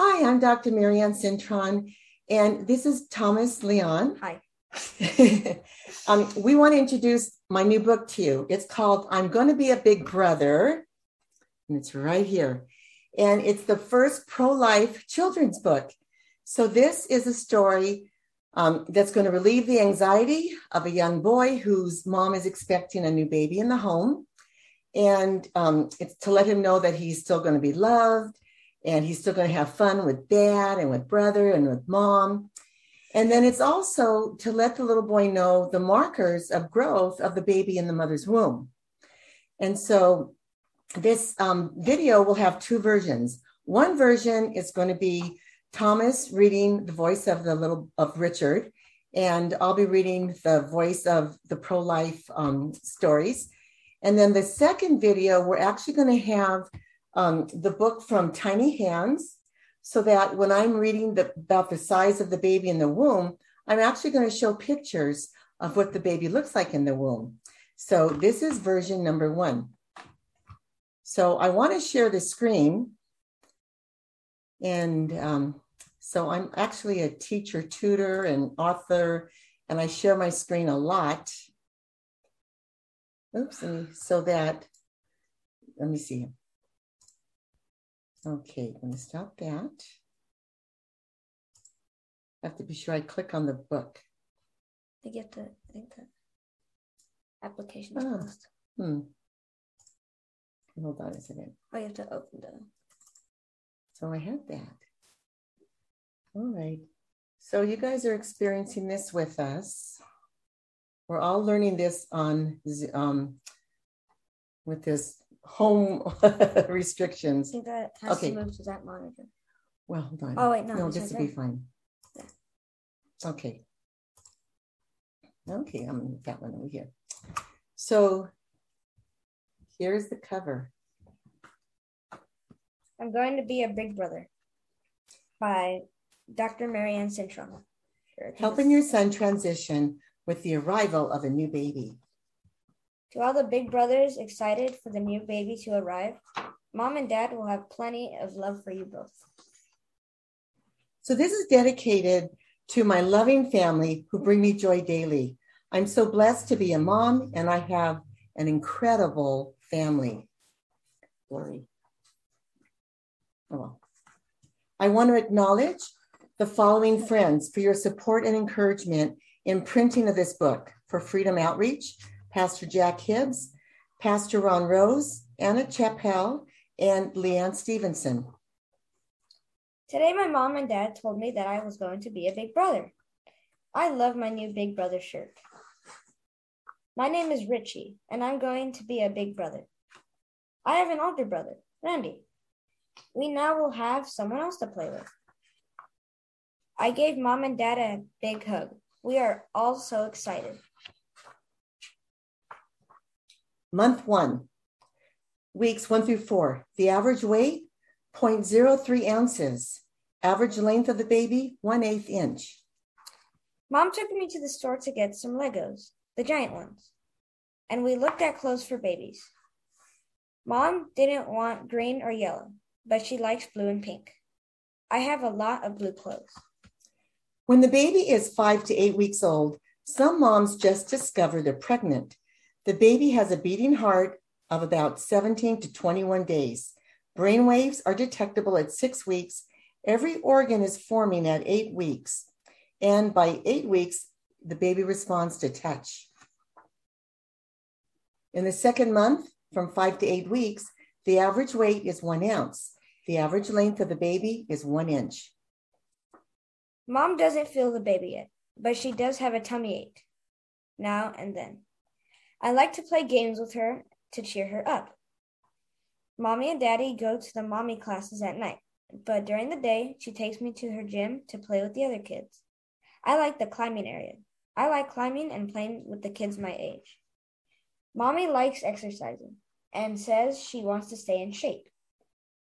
Hi, I'm Dr. Marianne Cintron, and this is Thomas Leon. Hi. um, we want to introduce my new book to you. It's called I'm Going to Be a Big Brother, and it's right here. And it's the first pro life children's book. So, this is a story um, that's going to relieve the anxiety of a young boy whose mom is expecting a new baby in the home. And um, it's to let him know that he's still going to be loved and he's still going to have fun with dad and with brother and with mom. And then it's also to let the little boy know the markers of growth of the baby in the mother's womb. And so this um, video will have two versions. One version is going to be Thomas reading the voice of the little of Richard, and I'll be reading the voice of the pro life um, stories. And then the second video, we're actually going to have um, the book from Tiny Hands, so that when I'm reading the, about the size of the baby in the womb, I'm actually going to show pictures of what the baby looks like in the womb. So this is version number one. So I want to share the screen. And um, so I'm actually a teacher, tutor, and author, and I share my screen a lot. Oops, so that, let me see. Okay, I'm going to stop that. I have to be sure I click on the book. I get the, I think the application ah, Hmm. Hold on a second. Oh, you have to open the. So I have that. All right. So you guys are experiencing this with us. We're all learning this on um, with this home restrictions. I think that has Okay. to move to that monitor. Well, hold on. Oh, wait, no, No, it's this will be fine. Yeah. Okay. Okay, I'm gonna move that one over here. So here's the cover. I'm going to be a big brother by Dr. Marianne Cintron. Helping your son transition with the arrival of a new baby. To all the big brothers excited for the new baby to arrive, mom and dad will have plenty of love for you both. So this is dedicated to my loving family who bring me joy daily. I'm so blessed to be a mom and I have an incredible family. Glory. Oh. I want to acknowledge the following friends for your support and encouragement in printing of this book for Freedom Outreach, Pastor Jack Hibbs, Pastor Ron Rose, Anna Chappell, and Leanne Stevenson. Today, my mom and dad told me that I was going to be a big brother. I love my new big brother shirt. My name is Richie, and I'm going to be a big brother. I have an older brother, Randy. We now will have someone else to play with. I gave mom and dad a big hug. We are all so excited. Month one, weeks one through four. The average weight, 0.03 ounces. Average length of the baby, one eighth inch. Mom took me to the store to get some Legos, the giant ones, and we looked at clothes for babies. Mom didn't want green or yellow, but she likes blue and pink. I have a lot of blue clothes. When the baby is five to eight weeks old, some moms just discover they're pregnant. The baby has a beating heart of about 17 to 21 days. Brain waves are detectable at six weeks. Every organ is forming at eight weeks. And by eight weeks, the baby responds to touch. In the second month, from five to eight weeks, the average weight is one ounce. The average length of the baby is one inch. Mom doesn't feel the baby yet, but she does have a tummy ache now and then. I like to play games with her to cheer her up. Mommy and Daddy go to the mommy classes at night, but during the day, she takes me to her gym to play with the other kids. I like the climbing area. I like climbing and playing with the kids my age. Mommy likes exercising and says she wants to stay in shape.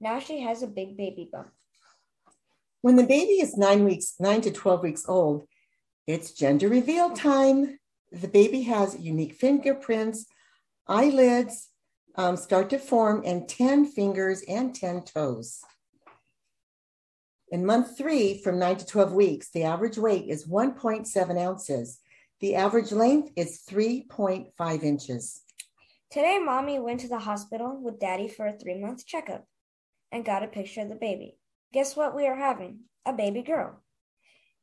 Now she has a big baby bump. When the baby is nine weeks, nine to 12 weeks old, it's gender reveal time. The baby has unique fingerprints, eyelids um, start to form, and 10 fingers and 10 toes. In month three, from nine to 12 weeks, the average weight is 1.7 ounces. The average length is 3.5 inches. Today, mommy went to the hospital with daddy for a three month checkup and got a picture of the baby. Guess what we are having? A baby girl.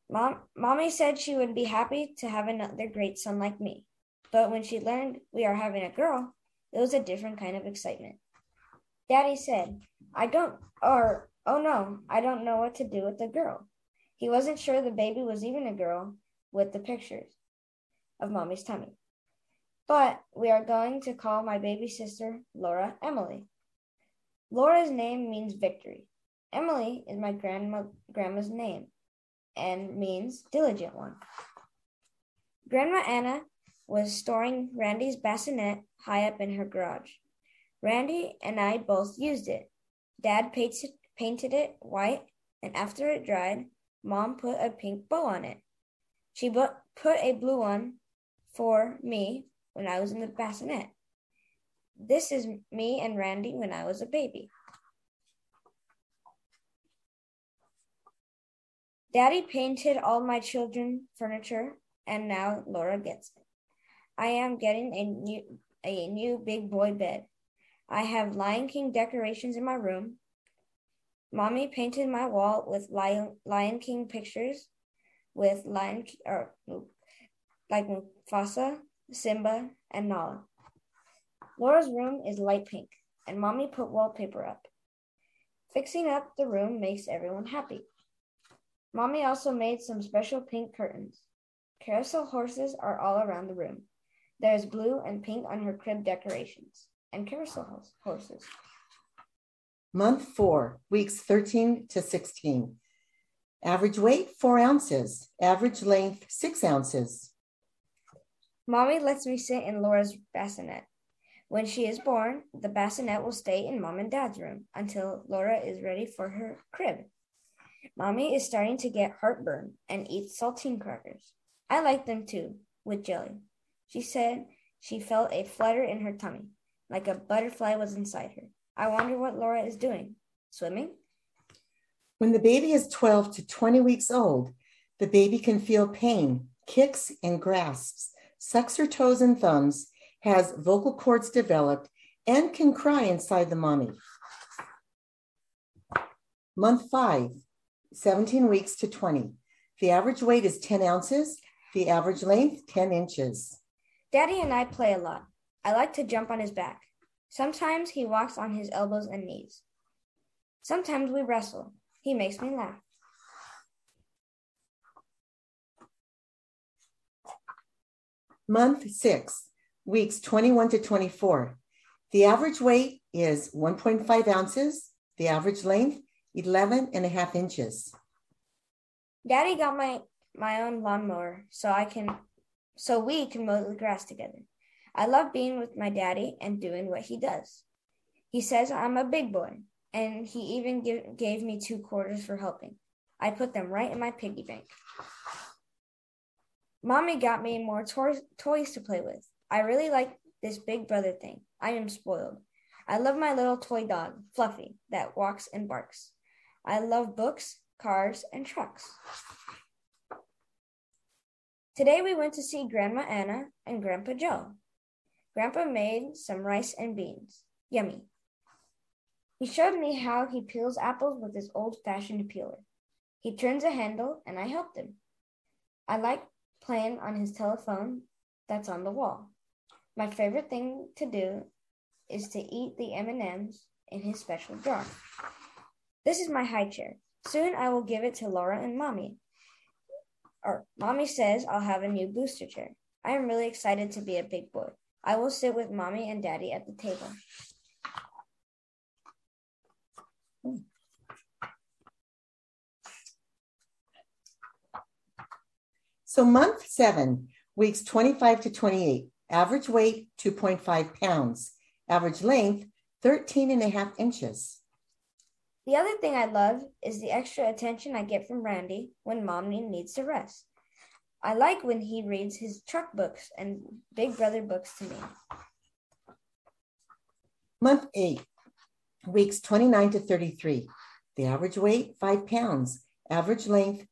Mom, mommy said she would be happy to have another great son like me. But when she learned we are having a girl, it was a different kind of excitement. Daddy said, I don't, or, oh no, I don't know what to do with the girl. He wasn't sure the baby was even a girl with the pictures of mommy's tummy. But we are going to call my baby sister, Laura, Emily. Laura's name means victory. Emily is my grandma, grandma's name and means diligent one. Grandma Anna was storing Randy's bassinet high up in her garage. Randy and I both used it. Dad painted, painted it white, and after it dried, Mom put a pink bow on it. She put a blue one for me when I was in the bassinet. This is me and Randy when I was a baby. Daddy painted all my children furniture, and now Laura gets it. I am getting a new a new big boy bed. I have Lion King decorations in my room. Mommy painted my wall with Lion, Lion King pictures with Lion or like Mufasa, Simba, and Nala. Laura's room is light pink, and Mommy put wallpaper up. Fixing up the room makes everyone happy. Mommy also made some special pink curtains. Carousel horses are all around the room. There is blue and pink on her crib decorations and carousel horses. Month four, weeks 13 to 16. Average weight, four ounces. Average length, six ounces. Mommy lets me sit in Laura's bassinet. When she is born, the bassinet will stay in mom and dad's room until Laura is ready for her crib. Mommy is starting to get heartburn and eats saltine crackers. I like them too, with jelly. She said she felt a flutter in her tummy, like a butterfly was inside her. I wonder what Laura is doing. Swimming? When the baby is 12 to 20 weeks old, the baby can feel pain, kicks and grasps, sucks her toes and thumbs, has vocal cords developed, and can cry inside the mommy. Month five, 17 weeks to 20. The average weight is 10 ounces, the average length 10 inches. Daddy and I play a lot. I like to jump on his back. Sometimes he walks on his elbows and knees. Sometimes we wrestle. He makes me laugh. Month six, weeks 21 to 24. The average weight is 1.5 ounces. The average length 11 and a half inches. Daddy got my my own lawnmower so I can so we can mow the grass together. I love being with my daddy and doing what he does. He says I'm a big boy, and he even give, gave me two quarters for helping. I put them right in my piggy bank. Mommy got me more to- toys to play with. I really like this big brother thing. I am spoiled. I love my little toy dog, Fluffy, that walks and barks. I love books, cars, and trucks. Today we went to see Grandma Anna and Grandpa Joe. Grandpa made some rice and beans. Yummy. He showed me how he peels apples with his old fashioned peeler. He turns a handle and I helped him. I like playing on his telephone that's on the wall. My favorite thing to do is to eat the M&Ms in his special jar. This is my high chair. Soon I will give it to Laura and Mommy. Or Mommy says I'll have a new booster chair. I am really excited to be a big boy. I will sit with Mommy and Daddy at the table. So month seven, weeks 25 to 28, average weight 2.5 pounds, average length 13 and a half inches. The other thing I love is the extra attention I get from Randy when mommy needs to rest. I like when he reads his truck books and Big Brother books to me. Month eight, weeks 29 to 33. The average weight, five pounds. average length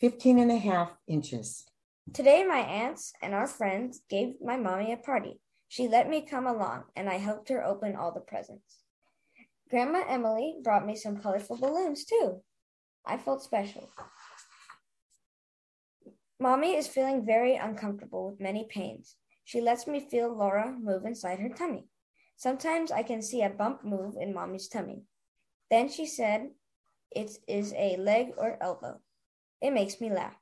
15 and a half inches. Today, my aunts and our friends gave my mommy a party. She let me come along, and I helped her open all the presents. Grandma Emily brought me some colorful balloons, too. I felt special. Mommy is feeling very uncomfortable with many pains. She lets me feel Laura move inside her tummy. Sometimes I can see a bump move in Mommy's tummy. Then she said it is a leg or elbow. It makes me laugh.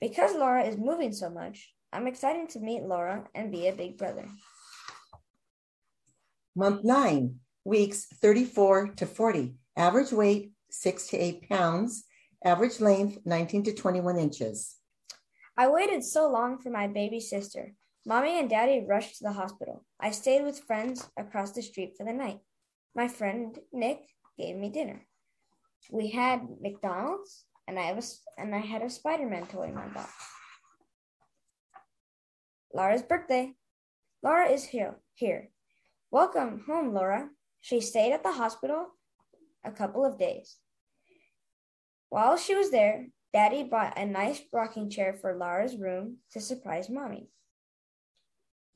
Because Laura is moving so much, I'm excited to meet Laura and be a big brother. Month nine, weeks 34 to 40. Average weight, six to eight pounds. Average length, 19 to 21 inches. I waited so long for my baby sister. Mommy and Daddy rushed to the hospital. I stayed with friends across the street for the night. My friend Nick gave me dinner. We had McDonald's, and I was and I had a Spider-Man toy in my box. Laura's birthday. Laura is here. Here. Welcome home, Laura. She stayed at the hospital a couple of days. While she was there, Daddy bought a nice rocking chair for Laura's room to surprise Mommy.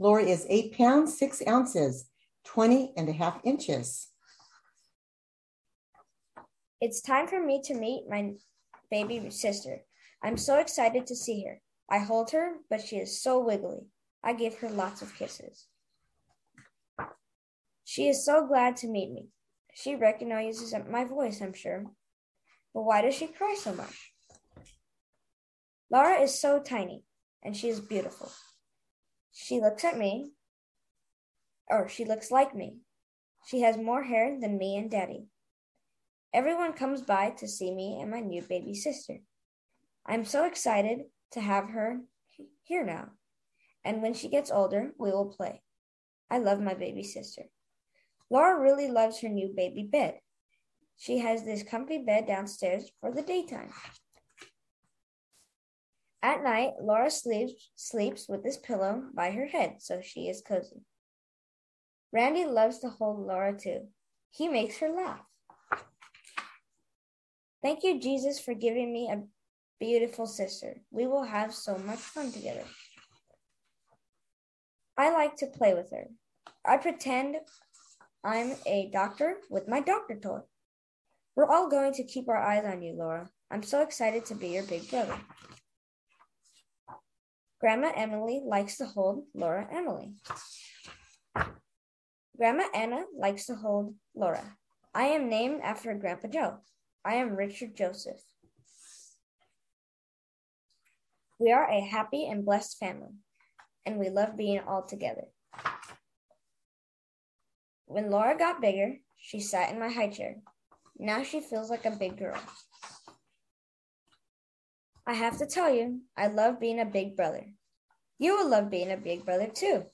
Laura is eight pounds, six ounces, 20 and a half inches. It's time for me to meet my baby sister. I'm so excited to see her. I hold her, but she is so wiggly. I give her lots of kisses. She is so glad to meet me. She recognizes my voice, I'm sure. But why does she cry so much? Laura is so tiny, and she is beautiful. She looks at me, or she looks like me. She has more hair than me and Daddy. Everyone comes by to see me and my new baby sister. I'm so excited to have her here now. And when she gets older, we will play. I love my baby sister. Laura really loves her new baby bed. She has this comfy bed downstairs for the daytime. At night, Laura sleeps, sleeps with this pillow by her head, so she is cozy. Randy loves to hold Laura too. He makes her laugh. Thank you, Jesus, for giving me a beautiful sister. We will have so much fun together. I like to play with her. I pretend I'm a doctor with my doctor toy. We're all going to keep our eyes on you, Laura. I'm so excited to be your big brother. Grandma Emily likes to hold Laura Emily. Grandma Anna likes to hold Laura. I am named after Grandpa Joe. I am Richard Joseph. We are a happy and blessed family, and we love being all together. When Laura got bigger, she sat in my high chair. Now she feels like a big girl. I have to tell you, I love being a big brother. You will love being a big brother too.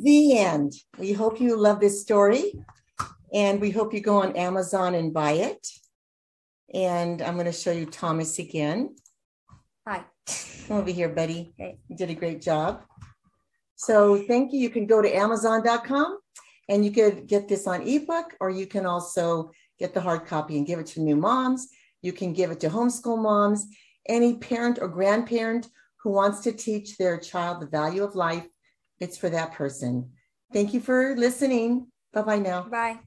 The end. We hope you love this story. And we hope you go on Amazon and buy it. And I'm going to show you Thomas again. Hi. Come over here, buddy. Okay. You did a great job. So thank you. You can go to Amazon.com and you could get this on ebook, or you can also get the hard copy and give it to new moms. You can give it to homeschool moms, any parent or grandparent who wants to teach their child the value of life. It's for that person. Thank you for listening. Bye bye now. Bye.